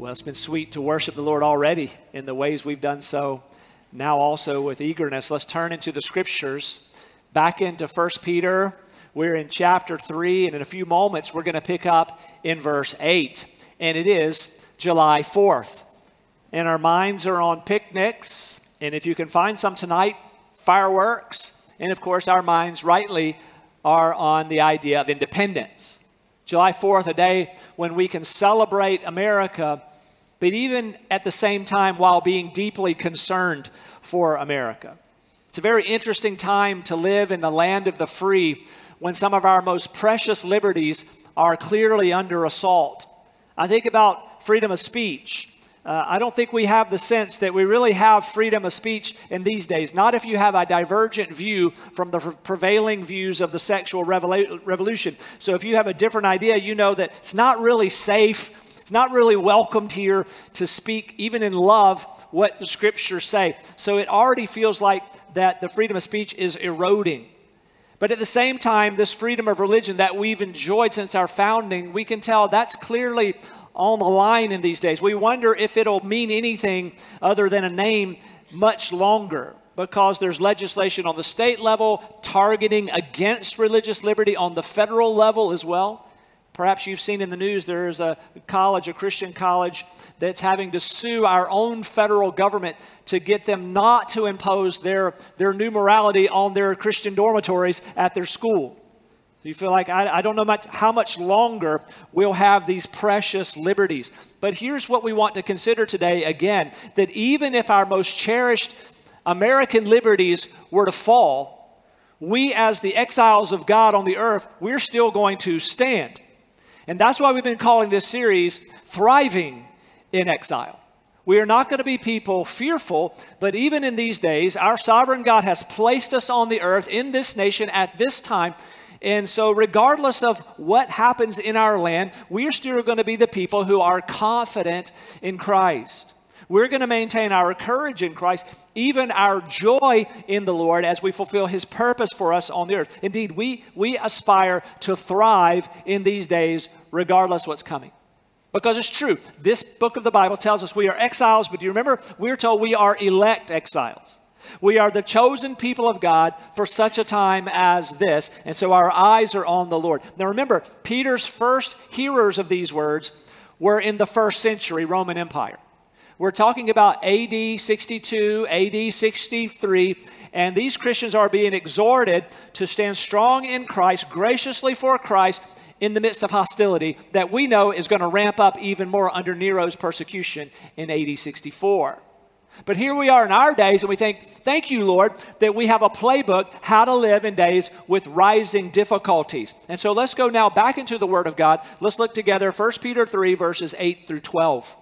Well, it's been sweet to worship the Lord already in the ways we've done so. Now, also with eagerness, let's turn into the scriptures, back into 1 Peter. We're in chapter 3, and in a few moments, we're going to pick up in verse 8. And it is July 4th. And our minds are on picnics, and if you can find some tonight, fireworks. And of course, our minds rightly are on the idea of independence. July 4th, a day when we can celebrate America but even at the same time while being deeply concerned for America. It's a very interesting time to live in the land of the free when some of our most precious liberties are clearly under assault. I think about freedom of speech. Uh, I don't think we have the sense that we really have freedom of speech in these days. Not if you have a divergent view from the prevailing views of the sexual revolu- revolution. So, if you have a different idea, you know that it's not really safe it's not really welcomed here to speak, even in love, what the scriptures say. So it already feels like that the freedom of speech is eroding. But at the same time, this freedom of religion that we've enjoyed since our founding, we can tell that's clearly on the line in these days. We wonder if it'll mean anything other than a name much longer because there's legislation on the state level targeting against religious liberty on the federal level as well. Perhaps you've seen in the news there's a college, a Christian college, that's having to sue our own federal government to get them not to impose their, their new morality on their Christian dormitories at their school. You feel like, I, I don't know much, how much longer we'll have these precious liberties. But here's what we want to consider today again that even if our most cherished American liberties were to fall, we, as the exiles of God on the earth, we're still going to stand. And that's why we've been calling this series Thriving in Exile. We are not going to be people fearful, but even in these days, our sovereign God has placed us on the earth in this nation at this time. And so, regardless of what happens in our land, we are still going to be the people who are confident in Christ. We're going to maintain our courage in Christ, even our joy in the Lord as we fulfill His purpose for us on the earth. Indeed, we, we aspire to thrive in these days, regardless what's coming. Because it's true. This book of the Bible tells us we are exiles, but do you remember? We are told we are elect exiles. We are the chosen people of God for such a time as this. And so our eyes are on the Lord. Now remember, Peter's first hearers of these words were in the first century Roman Empire. We're talking about AD 62, AD 63, and these Christians are being exhorted to stand strong in Christ, graciously for Christ, in the midst of hostility that we know is going to ramp up even more under Nero's persecution in AD 64. But here we are in our days, and we think, thank you, Lord, that we have a playbook how to live in days with rising difficulties. And so let's go now back into the Word of God. Let's look together 1 Peter 3, verses 8 through 12.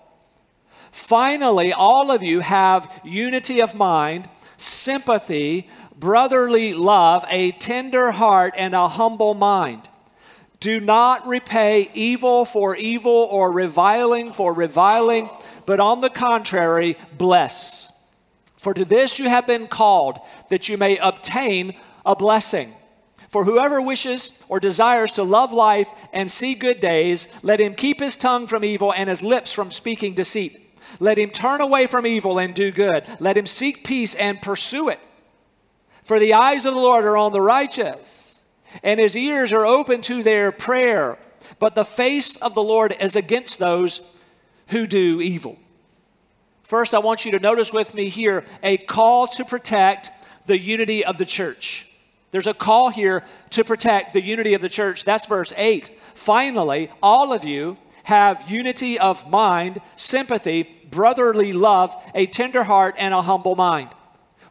Finally, all of you have unity of mind, sympathy, brotherly love, a tender heart, and a humble mind. Do not repay evil for evil or reviling for reviling, but on the contrary, bless. For to this you have been called, that you may obtain a blessing. For whoever wishes or desires to love life and see good days, let him keep his tongue from evil and his lips from speaking deceit. Let him turn away from evil and do good. Let him seek peace and pursue it. For the eyes of the Lord are on the righteous, and his ears are open to their prayer. But the face of the Lord is against those who do evil. First, I want you to notice with me here a call to protect the unity of the church. There's a call here to protect the unity of the church. That's verse 8. Finally, all of you have unity of mind, sympathy, brotherly love, a tender heart, and a humble mind.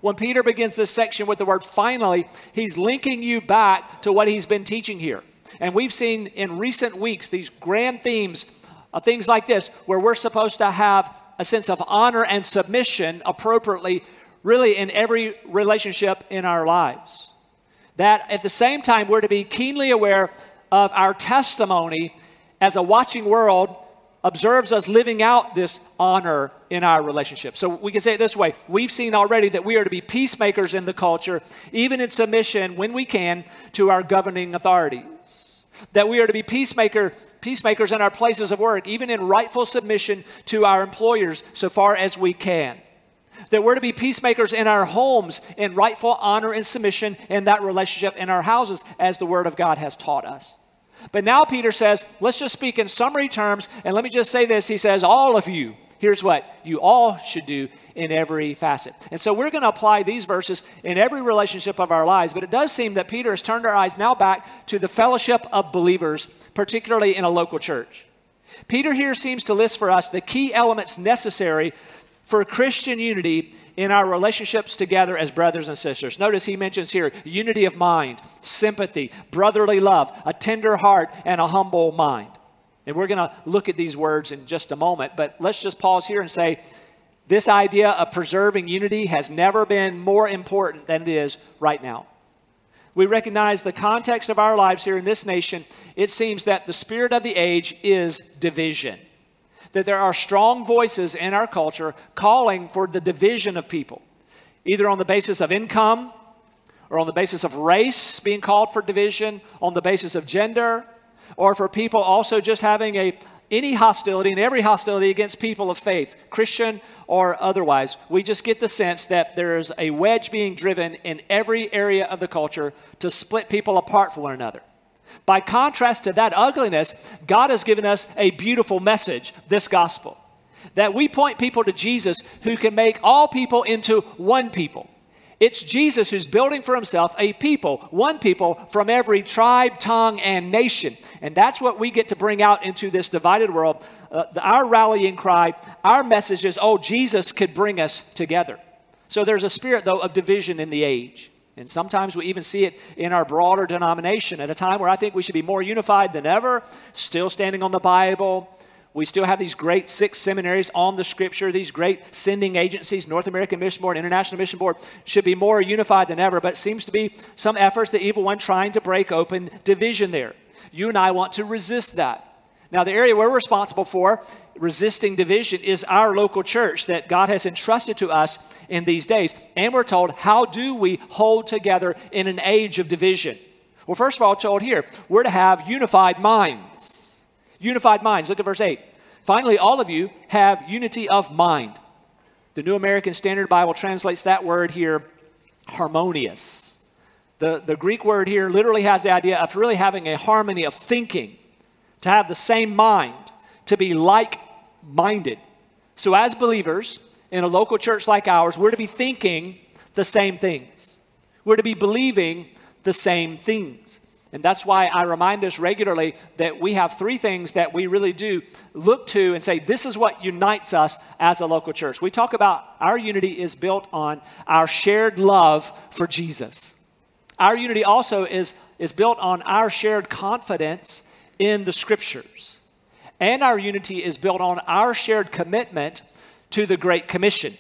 When Peter begins this section with the word finally, he's linking you back to what he's been teaching here. And we've seen in recent weeks these grand themes, uh, things like this, where we're supposed to have a sense of honor and submission appropriately, really in every relationship in our lives. That at the same time, we're to be keenly aware of our testimony as a watching world observes us living out this honor in our relationship. So we can say it this way we've seen already that we are to be peacemakers in the culture, even in submission when we can to our governing authorities. That we are to be peacemaker, peacemakers in our places of work, even in rightful submission to our employers so far as we can. That we're to be peacemakers in our homes in rightful honor and submission in that relationship in our houses, as the Word of God has taught us. But now Peter says, let's just speak in summary terms, and let me just say this. He says, all of you, here's what you all should do in every facet. And so we're going to apply these verses in every relationship of our lives, but it does seem that Peter has turned our eyes now back to the fellowship of believers, particularly in a local church. Peter here seems to list for us the key elements necessary for Christian unity in our relationships together as brothers and sisters. Notice he mentions here unity of mind, sympathy, brotherly love, a tender heart, and a humble mind. And we're going to look at these words in just a moment, but let's just pause here and say this idea of preserving unity has never been more important than it is right now. We recognize the context of our lives here in this nation. It seems that the spirit of the age is division that there are strong voices in our culture calling for the division of people, either on the basis of income or on the basis of race being called for division, on the basis of gender, or for people also just having a any hostility and every hostility against people of faith, Christian or otherwise. We just get the sense that there is a wedge being driven in every area of the culture to split people apart from one another. By contrast to that ugliness, God has given us a beautiful message, this gospel. That we point people to Jesus who can make all people into one people. It's Jesus who's building for himself a people, one people from every tribe, tongue, and nation. And that's what we get to bring out into this divided world. Uh, our rallying cry, our message is oh, Jesus could bring us together. So there's a spirit, though, of division in the age. And sometimes we even see it in our broader denomination at a time where I think we should be more unified than ever, still standing on the Bible. We still have these great six seminaries on the scripture, these great sending agencies, North American Mission Board, International Mission Board, should be more unified than ever. But it seems to be some efforts, the evil one trying to break open division there. You and I want to resist that. Now, the area we're responsible for resisting division is our local church that God has entrusted to us in these days. And we're told, how do we hold together in an age of division? Well, first of all, told here, we're to have unified minds. Unified minds. Look at verse 8. Finally, all of you have unity of mind. The New American Standard Bible translates that word here harmonious. The, the Greek word here literally has the idea of really having a harmony of thinking to have the same mind, to be like minded. So, as believers in a local church like ours, we're to be thinking the same things, we're to be believing the same things. And that's why I remind us regularly that we have three things that we really do look to and say, this is what unites us as a local church. We talk about our unity is built on our shared love for Jesus. Our unity also is, is built on our shared confidence in the scriptures. And our unity is built on our shared commitment to the Great Commission.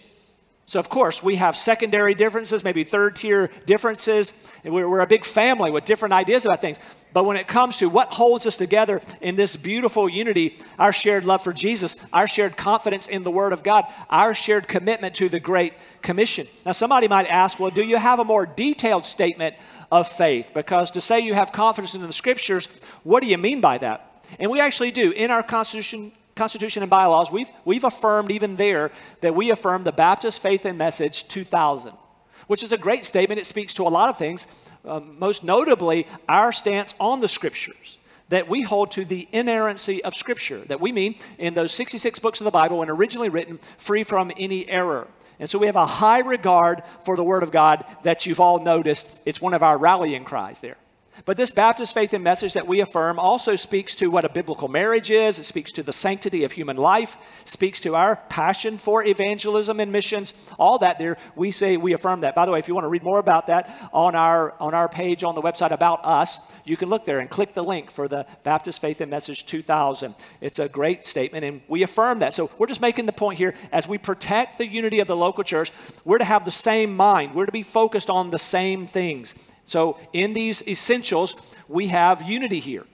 So, of course, we have secondary differences, maybe third tier differences. We're, we're, a big family with different ideas about things. But when it comes to what holds us together in this beautiful unity, our shared love for Jesus, our shared confidence in the Word of God, our shared commitment to the Great Commission. Now, somebody might ask, well, do you have a more detailed statement of faith. Because to say you have confidence in the scriptures, what do you mean by that? And we actually do. In our Constitution, Constitution and bylaws, we've, we've affirmed even there that we affirm the Baptist Faith and Message 2000, which is a great statement. It speaks to a lot of things, um, most notably our stance on the scriptures that we hold to the inerrancy of Scripture, that we mean in those 66 books of the Bible, when originally written, free from any error. And so we have a high regard for the Word of God that you've all noticed. It's one of our rallying cries there. But this Baptist faith and message that we affirm also speaks to what a biblical marriage is. It speaks to the sanctity of human life, speaks to our passion for evangelism and missions. All that there, we say we affirm that. By the way, if you want to read more about that on our on our page on the website about us, you can look there and click the link for the Baptist Faith and Message 2000. It's a great statement, and we affirm that. So we're just making the point here as we protect the unity of the local church, we're to have the same mind. We're to be focused on the same things. So, in these essentials, we have unity here.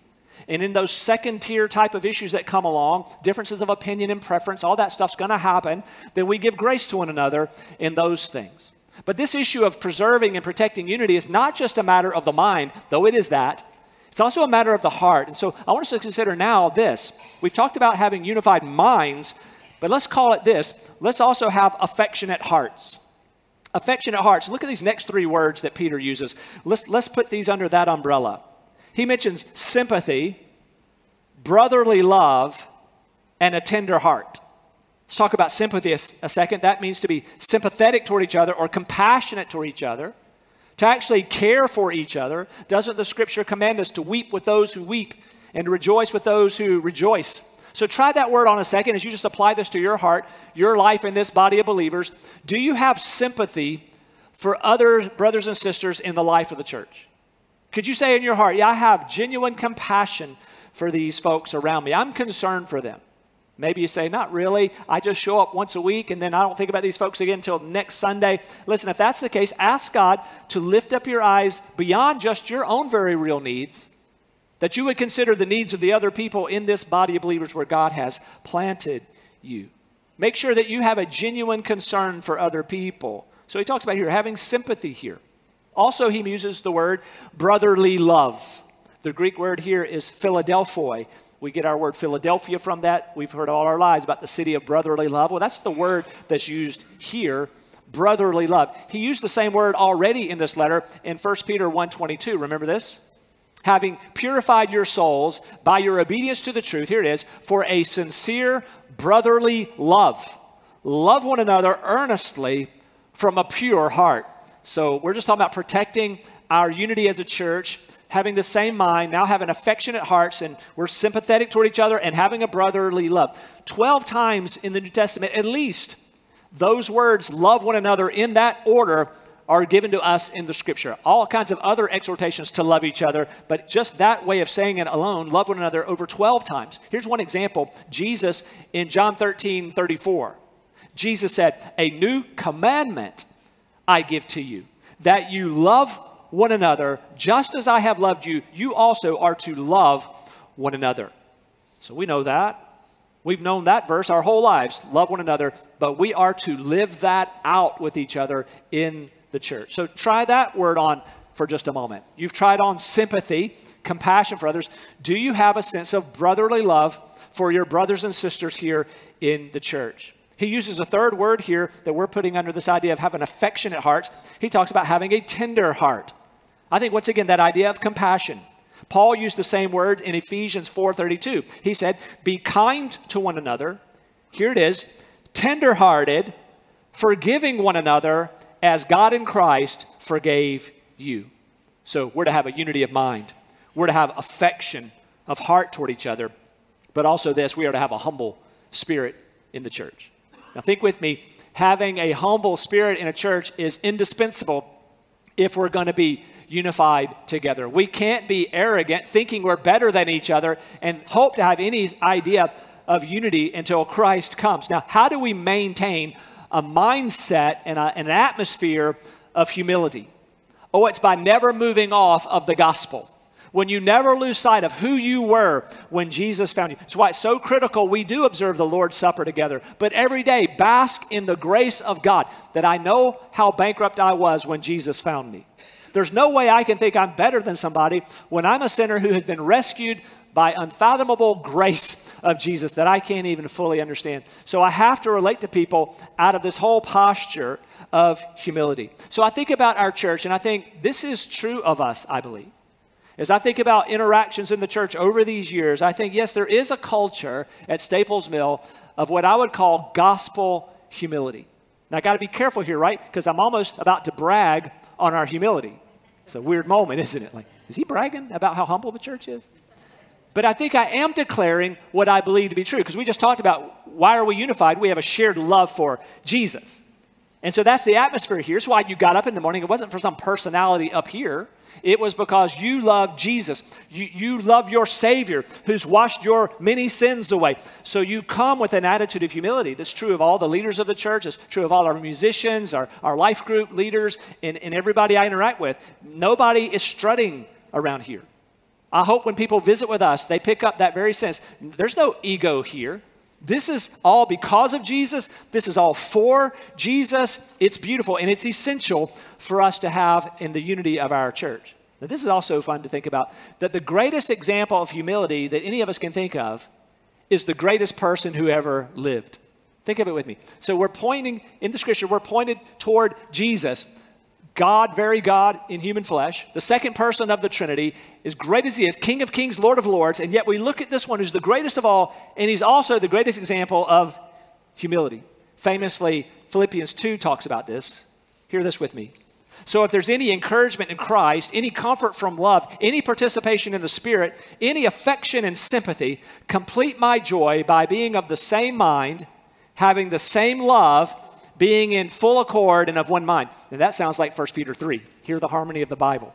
And in those second tier type of issues that come along, differences of opinion and preference, all that stuff's going to happen, then we give grace to one another in those things. But this issue of preserving and protecting unity is not just a matter of the mind, though it is that. It's also a matter of the heart. And so I want us to consider now this. We've talked about having unified minds, but let's call it this. Let's also have affectionate hearts. Affectionate hearts. Look at these next three words that Peter uses. Let's, let's put these under that umbrella. He mentions sympathy, brotherly love, and a tender heart. Let's talk about sympathy a, a, second. That means to be sympathetic toward each other or compassionate toward each other, to actually care for each other. Doesn't the scripture command us to weep with those who weep and to rejoice with those who rejoice? So try that word on a second as you just apply this to your heart, your life in this body of believers. Do you have sympathy for other brothers and sisters in the life of the church? Could you say in your heart, Yeah, I have genuine compassion for these folks around me? I'm concerned for them. Maybe you say, Not really. I just show up once a week and then I don't think about these folks again until next Sunday. Listen, if that's the case, ask God to lift up your eyes beyond just your own very real needs that you would consider the needs of the other people in this body of believers where God has planted you. Make sure that you have a genuine concern for other people. So he talks about here having sympathy here. Also, he uses the word brotherly love. The Greek word here is Philadelphoi. We get our word Philadelphia from that. We've heard all our lives about the city of brotherly love. Well, that's the word that's used here, brotherly love. He used the same word already in this letter in 1 Peter 1:22. Remember this? Having purified your souls by your obedience to the truth, here it is, for a sincere brotherly love. Love one another earnestly from a pure heart. So we're just talking about protecting our unity as a church, having the same mind, now having affectionate hearts, and we're sympathetic toward each other and having a brotherly love. 12 times in the New Testament, at least, those words, love one another in that order, are given to us in the scripture. All kinds of other exhortations to love each other, but just that way of saying it alone, love one another over 12 times. Here's one example Jesus in John 13 34. Jesus said, A new commandment I give to you, that you love one another just as I have loved you, you also are to love one another. So we know that. We've known that verse our whole lives love one another, but we are to live that out with each other in the church. So try that word on for just a moment. You've tried on sympathy, compassion for others. Do you have a sense of brotherly love for your brothers and sisters here in the church? He uses a third word here that we're putting under this idea of having affectionate hearts. He talks about having a tender heart. I think once again that idea of compassion. Paul used the same word in Ephesians 4:32. He said, "Be kind to one another." Here it is, tenderhearted, forgiving one another as God in Christ forgave you. So we're to have a unity of mind. We're to have affection of heart toward each other. But also, this, we are to have a humble spirit in the church. Now, think with me having a humble spirit in a church is indispensable if we're going to be unified together. We can't be arrogant, thinking we're better than each other, and hope to have any idea of unity until Christ comes. Now, how do we maintain a mindset and, a, and an atmosphere of humility. Oh, it's by never moving off of the gospel. When you never lose sight of who you were when Jesus found you. That's why it's so critical we do observe the Lord's Supper together. But every day, bask in the grace of God that I know how bankrupt I was when Jesus found me. There's no way I can think I'm better than somebody when I'm a sinner who has been rescued by unfathomable grace of Jesus that I can't even fully understand. So I have to relate to people out of this whole posture of humility. So I think about our church, and I think this is true of us, I believe. As I think about interactions in the church over these years, I think, yes, there is a culture at Staples Mill of what I would call gospel humility. Now, I got to be careful here, right? Because I'm almost about to brag on our humility. It's a weird moment, isn't it? Like, is he bragging about how humble the church is? But I think I am declaring what I believe to be true because we just talked about why are we unified? We have a shared love for Jesus. And so that's the atmosphere here. It's why you got up in the morning. It wasn't for some personality up here. It was because you love Jesus. You, you love your Savior who's washed your many sins away. So you come with an attitude of humility. That's true of all the leaders of the church. It's true of all our musicians, our, our life group leaders, and, and everybody I interact with. Nobody is strutting around here. I hope when people visit with us, they pick up that very sense. There's no ego here. This is all because of Jesus. This is all for Jesus. It's beautiful and it's essential for us to have in the unity of our church. Now, this is also fun to think about that the greatest example of humility that any of us can think of is the greatest person who ever lived. Think of it with me. So, we're pointing in the scripture, we're pointed toward Jesus, God, very God in human flesh, the second person of the Trinity, as great as he is, King of kings, Lord of lords, and yet we look at this one who's the greatest of all, and he's also the greatest example of humility. Famously, Philippians 2 talks about this. Hear this with me. So, if there's any encouragement in Christ, any comfort from love, any participation in the Spirit, any affection and sympathy, complete my joy by being of the same mind, having the same love, being in full accord and of one mind. And that sounds like 1 Peter 3. Hear the harmony of the Bible.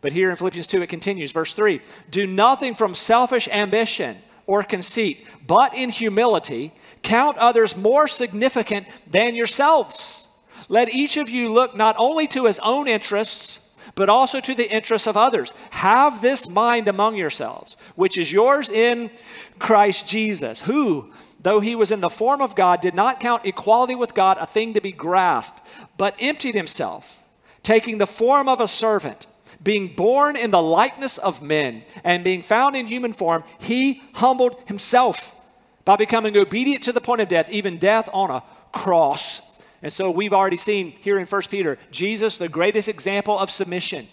But here in Philippians 2, it continues, verse 3 Do nothing from selfish ambition or conceit, but in humility, count others more significant than yourselves. Let each of you look not only to his own interests, but also to the interests of others. Have this mind among yourselves, which is yours in Christ Jesus, who, though he was in the form of God, did not count equality with God a thing to be grasped, but emptied himself, taking the form of a servant. Being born in the likeness of men and being found in human form, he humbled himself by becoming obedient to the point of death, even death on a cross. And so we've already seen here in 1 Peter, Jesus, the greatest example of submission.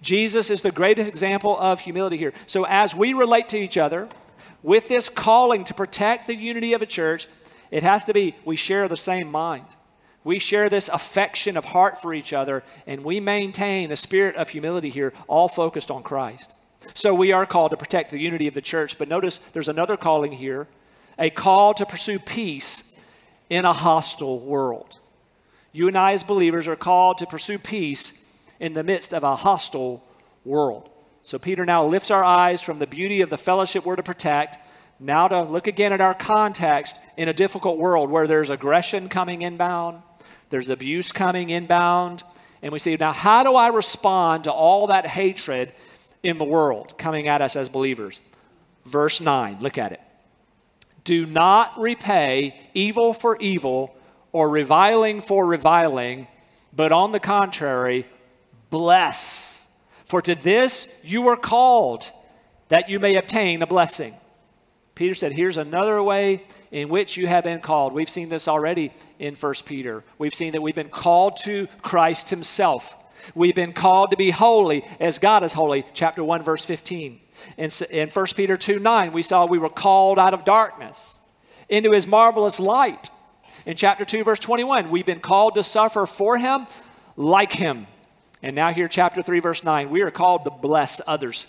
Jesus is the greatest example of humility here. So as we relate to each other with this calling to protect the unity of a church, it has to be we share the same mind. We share this affection of heart for each other, and we maintain the spirit of humility here, all focused on Christ. So we are called to protect the unity of the church. But notice there's another calling here a call to pursue peace in a hostile world. You and I, as believers, are called to pursue peace in the midst of a hostile world. So Peter now lifts our eyes from the beauty of the fellowship we're to protect, now to look again at our context in a difficult world where there's aggression coming inbound, there's abuse coming inbound, and we say, now how do I respond to all that hatred in the world coming at us as believers? Verse 9, look at it. Do not repay evil for evil or reviling for reviling, but on the contrary, bless. For to this you were called, that you may obtain a blessing. Peter said, Here's another way in which you have been called. We've seen this already in 1 Peter. We've seen that we've been called to Christ Himself. We've been called to be holy as God is holy, chapter 1, verse 15. In, in 1 Peter 2 9, we saw we were called out of darkness into His marvelous light. In chapter 2, verse 21, we've been called to suffer for him like him. And now, here, chapter 3, verse 9, we are called to bless others,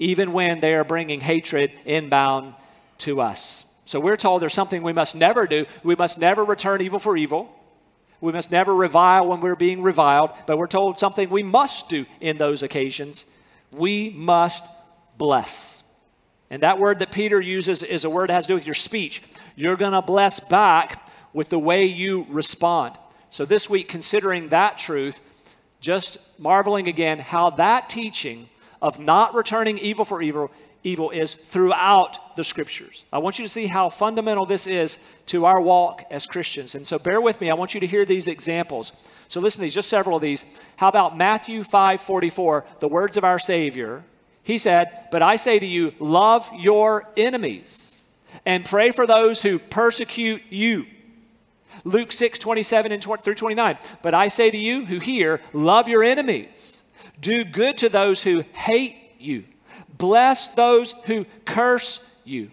even when they are bringing hatred inbound to us. So we're told there's something we must never do. We must never return evil for evil. We must never revile when we're being reviled, but we're told something we must do in those occasions. We must bless. And that word that Peter uses is a word that has to do with your speech. You're going to bless back with the way you respond. So, this week, considering that truth, just marveling again how that teaching of not returning evil for evil evil is throughout the scriptures. I want you to see how fundamental this is to our walk as Christians. And so bear with me. I want you to hear these examples. So listen to these, just several of these. How about Matthew 5:44, the words of our Savior? He said, "But I say to you, love your enemies and pray for those who persecute you." Luke 6, 27 and 20, through 29. But I say to you who hear, love your enemies, do good to those who hate you, bless those who curse you,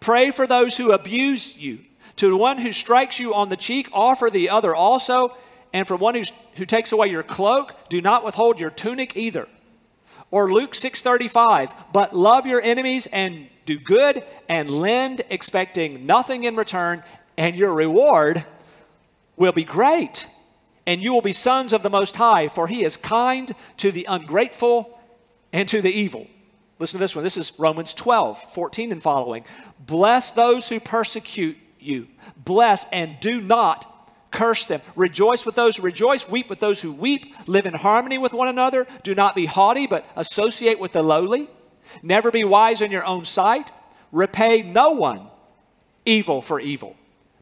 pray for those who abuse you. To the one who strikes you on the cheek, offer the other also. And from one who takes away your cloak, do not withhold your tunic either. Or Luke 6:35, but love your enemies and do good and lend expecting nothing in return and your reward will be great, and you will be sons of the Most High, for He is kind to the ungrateful and to the evil. Listen to this one. This is Romans 12, 14 and following. Bless those who persecute you. Bless and do not curse them. Rejoice with those who rejoice. Weep with those who weep. Live in harmony with one another. Do not be haughty, but associate with the lowly. Never be wise in your own sight. Repay no one evil for evil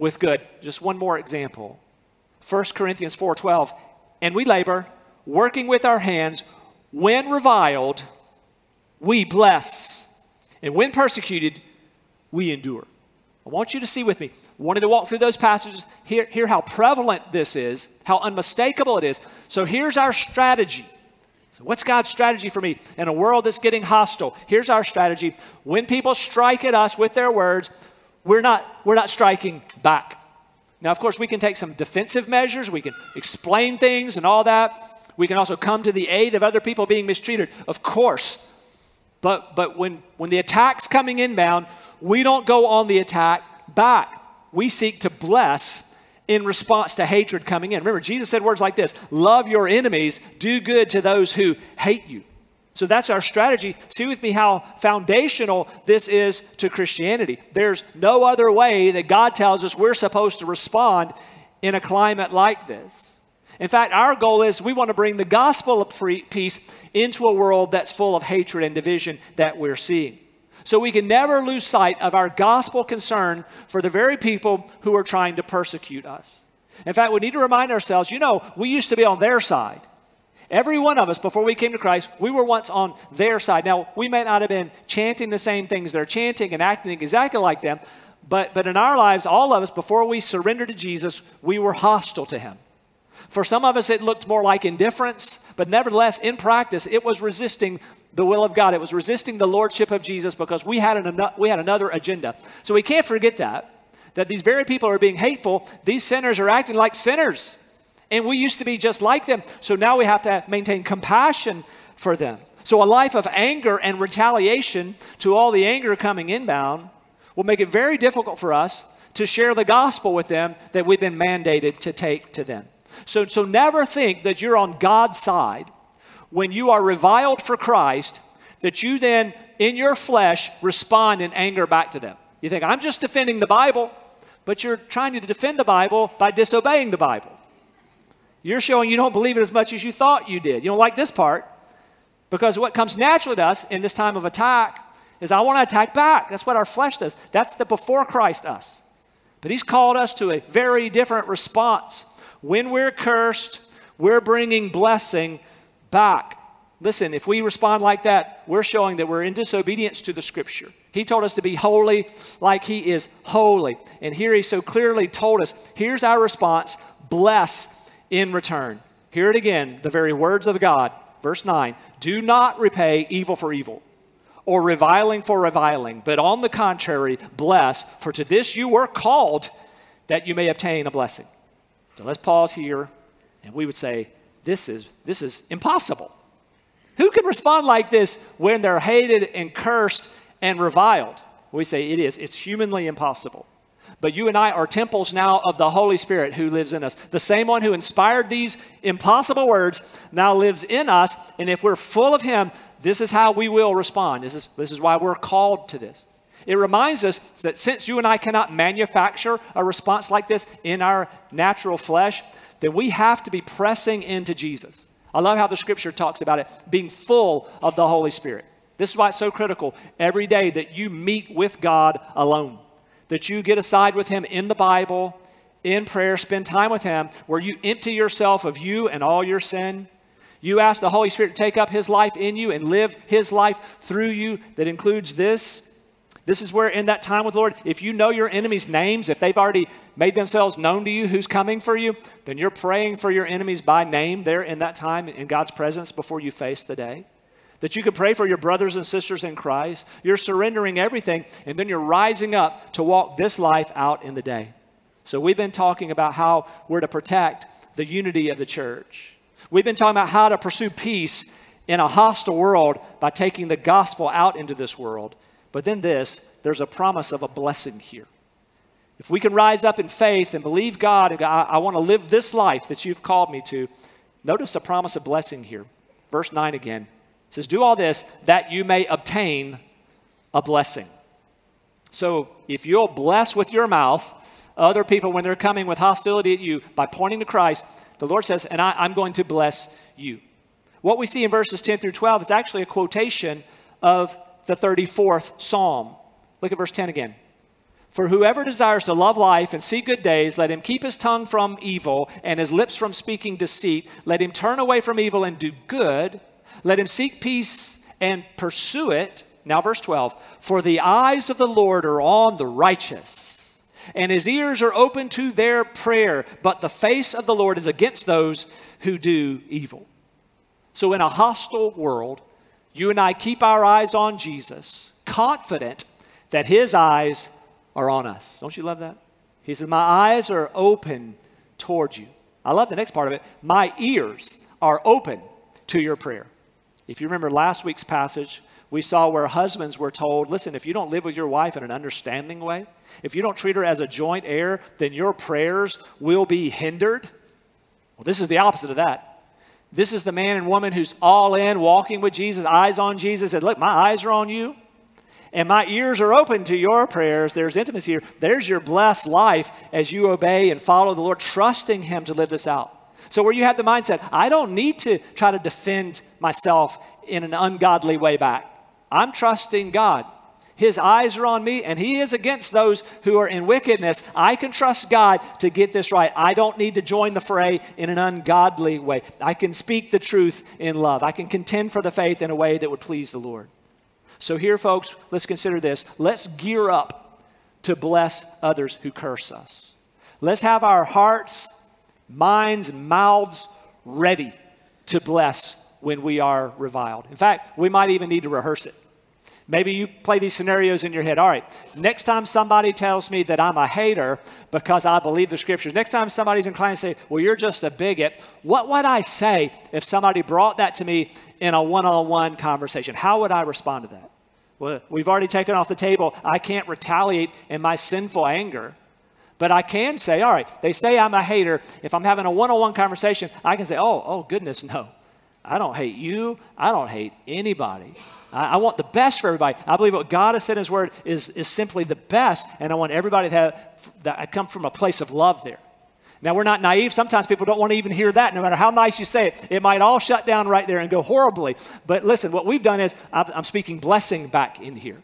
with good. Just one more example. 1 Corinthians 4:12. And we labor, working with our hands, when reviled, we bless. And when persecuted, we endure. I want you to see with me. Wanted to walk through those passages, hear, hear how prevalent this is, how unmistakable it is. So here's our strategy. So what's God's strategy for me in a world that's getting hostile? Here's our strategy. When people strike at us with their words, we're not, we're not striking back. Now, of course, we can take some defensive measures, we can explain things and all that. We can also come to the aid of other people being mistreated, of course. But, but when, when the attack's coming inbound, we don't go on the attack back. We seek to bless in response to hatred coming in. Remember, Jesus said words like this Love your enemies, do good to those who hate you. So that's our strategy. See with me how foundational this is to Christianity. There's no other way that God tells us we're supposed to respond in a climate like this. In fact, our goal is we want to bring the gospel of peace into a world that's full of hatred and division that we're seeing. So we can never lose sight of our gospel concern for the very people who are trying to persecute us. In fact, we need to remind ourselves you know, we used to be on their side. Every one of us, before we came to Christ, we were once on their side. Now, we may not have been chanting the same things they're chanting and acting exactly like them, but, but in our lives, all of us, before we surrendered to Jesus, we were hostile to him. For some of us, it looked more like indifference, but nevertheless, in practice, it was resisting the will of God. It was resisting the lordship of Jesus because we had, an, we had another agenda. So we can't forget that, that these very people are being hateful. These sinners are acting like sinners. And we used to be just like them. So now we have to maintain compassion for them. So a life of anger and retaliation to all the anger coming inbound will make it very difficult for us to share the gospel with them that we've been mandated to take to them. So, so never think that you're on God's side when you are reviled for Christ, that you then, in your flesh, respond in anger back to them. You think, I'm just defending the Bible, but you're trying to defend the Bible by disobeying the Bible. You're showing you don't believe it as much as you thought you did. You don't like this part because what comes naturally to us in this time of attack is I want to attack back. That's what our flesh does. That's the before Christ us. But He's called us to a very different response. When we're cursed, we're bringing blessing back. Listen, if we respond like that, we're showing that we're in disobedience to the scripture. He told us to be holy like he is holy. And here he so clearly told us here's our response bless in return. Hear it again, the very words of God. Verse 9 Do not repay evil for evil or reviling for reviling, but on the contrary, bless, for to this you were called that you may obtain a blessing. So let's pause here and we would say, this is, this is impossible. Who can respond like this when they're hated and cursed and reviled? We say it is. It's humanly impossible. But you and I are temples now of the Holy Spirit who lives in us. The same one who inspired these impossible words now lives in us. And if we're full of Him, this is how we will respond. This is, this is why we're called to this. It reminds us that since you and I cannot manufacture a response like this in our natural flesh, then we have to be pressing into Jesus. I love how the scripture talks about it being full of the Holy Spirit. This is why it's so critical every day that you meet with God alone, that you get aside with Him in the Bible, in prayer, spend time with Him, where you empty yourself of you and all your sin. You ask the Holy Spirit to take up His life in you and live His life through you that includes this this is where, in that time with Lord, if you know your enemies' names, if they've already made themselves known to you who's coming for you, then you're praying for your enemies by name there in that time in God's presence before you face the day. That you can pray for your brothers and sisters in Christ. You're surrendering everything, and then you're rising up to walk this life out in the day. So, we've been talking about how we're to protect the unity of the church. We've been talking about how to pursue peace in a hostile world by taking the gospel out into this world. But then this, there's a promise of a blessing here. If we can rise up in faith and believe God, and I, I want to live this life that you've called me to, notice the promise of blessing here. Verse 9 again. Says, Do all this that you may obtain a blessing. So if you'll bless with your mouth other people when they're coming with hostility at you by pointing to Christ, the Lord says, and I, am going to bless you. What we see in verses 10 through 12 is actually a quotation of the 34th Psalm. Look at verse 10 again. For whoever desires to love life and see good days, let him keep his tongue from evil and his lips from speaking deceit. Let him turn away from evil and do good. Let him seek peace and pursue it. Now, verse 12 For the eyes of the Lord are on the righteous, and his ears are open to their prayer, but the face of the Lord is against those who do evil. So, in a hostile world, you and I keep our eyes on Jesus, confident that his eyes are on us. Don't you love that? He says, My eyes are open towards you. I love the next part of it. My ears are open to your prayer. If you remember last week's passage, we saw where husbands were told, listen, if you don't live with your wife in an understanding way, if you don't treat her as a joint heir, then your prayers will be hindered. Well, this is the opposite of that. This is the man and woman who's all in, walking with Jesus, eyes on Jesus, and look, my eyes are on you, and my ears are open to your prayers. There's intimacy here. There's your blessed life as you obey and follow the Lord, trusting Him to live this out. So, where you have the mindset, I don't need to try to defend myself in an ungodly way back. I'm trusting God. His eyes are on me, and He is against those who are in wickedness. I can trust God to get this right. I don't need to join the fray in an ungodly way. I can speak the truth in love. I can contend for the faith in a way that would please the Lord. So, here, folks, let's consider this. Let's gear up to bless others who curse us. Let's have our hearts, minds, mouths ready to bless when we are reviled. In fact, we might even need to rehearse it. Maybe you play these scenarios in your head. All right, next time somebody tells me that I'm a hater because I believe the scriptures, next time somebody's inclined to say, well, you're just a bigot, what would I say if somebody brought that to me in a one on one conversation? How would I respond to that? Well, we've already taken off the table. I can't retaliate in my sinful anger. But I can say, all right, they say I'm a hater. If I'm having a one on one conversation, I can say, oh, oh, goodness, no. I don't hate you. I don't hate anybody. I, I, want the best for everybody. I believe what God has said in His Word is, is simply the best, and I want everybody to have that I come from a place of love there. Now, we're not naive. Sometimes people don't want to even hear that. No matter how nice you say it, it might all shut down right there and go horribly. But listen, what we've done is I'm speaking blessing back in here.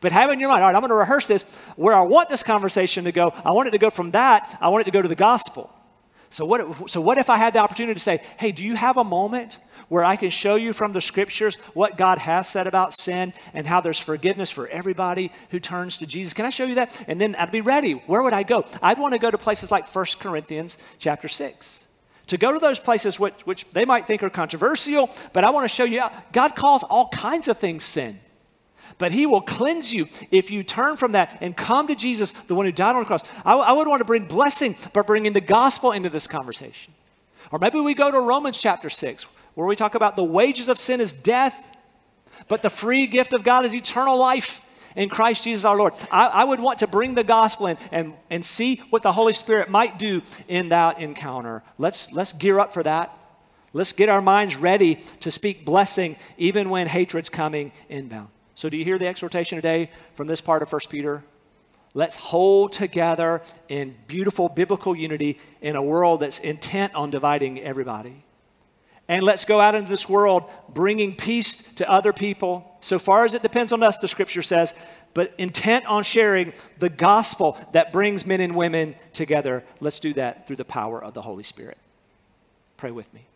But have in your mind, all right, I'm going to rehearse this where I want this conversation to go. I want it to go from that, I want it to go to the gospel. So what, so what if I had the opportunity to say, hey, do you have a moment where I can show you from the scriptures what God has said about sin and how there's forgiveness for everybody who turns to Jesus. Can I show you that? And then I'd be ready. Where would I go? I'd want to go to places like 1 Corinthians chapter 6 to go to those places which, which, they might think are controversial, but I want to show you God calls all kinds of things sin. But He will cleanse you if you turn from that and come to Jesus, the one who died on the cross. I, I would want to bring blessing, by bringing the gospel into this conversation. Or maybe we go to Romans chapter 6, where we talk about the wages of sin is death, but the free gift of God is eternal life in Christ Jesus our Lord. I, I would want to bring the gospel in and, and see what the Holy Spirit might do in that encounter. Let's, let's gear up for that. Let's get our minds ready to speak blessing even when hatred's coming inbound. So, do you hear the exhortation today from this part of 1 Peter? Let's hold together in beautiful biblical unity in a world that's intent on dividing everybody. And let's go out into this world bringing peace to other people, so far as it depends on us, the scripture says, but intent on sharing the gospel that brings men and women together. Let's do that through the power of the Holy Spirit. Pray with me.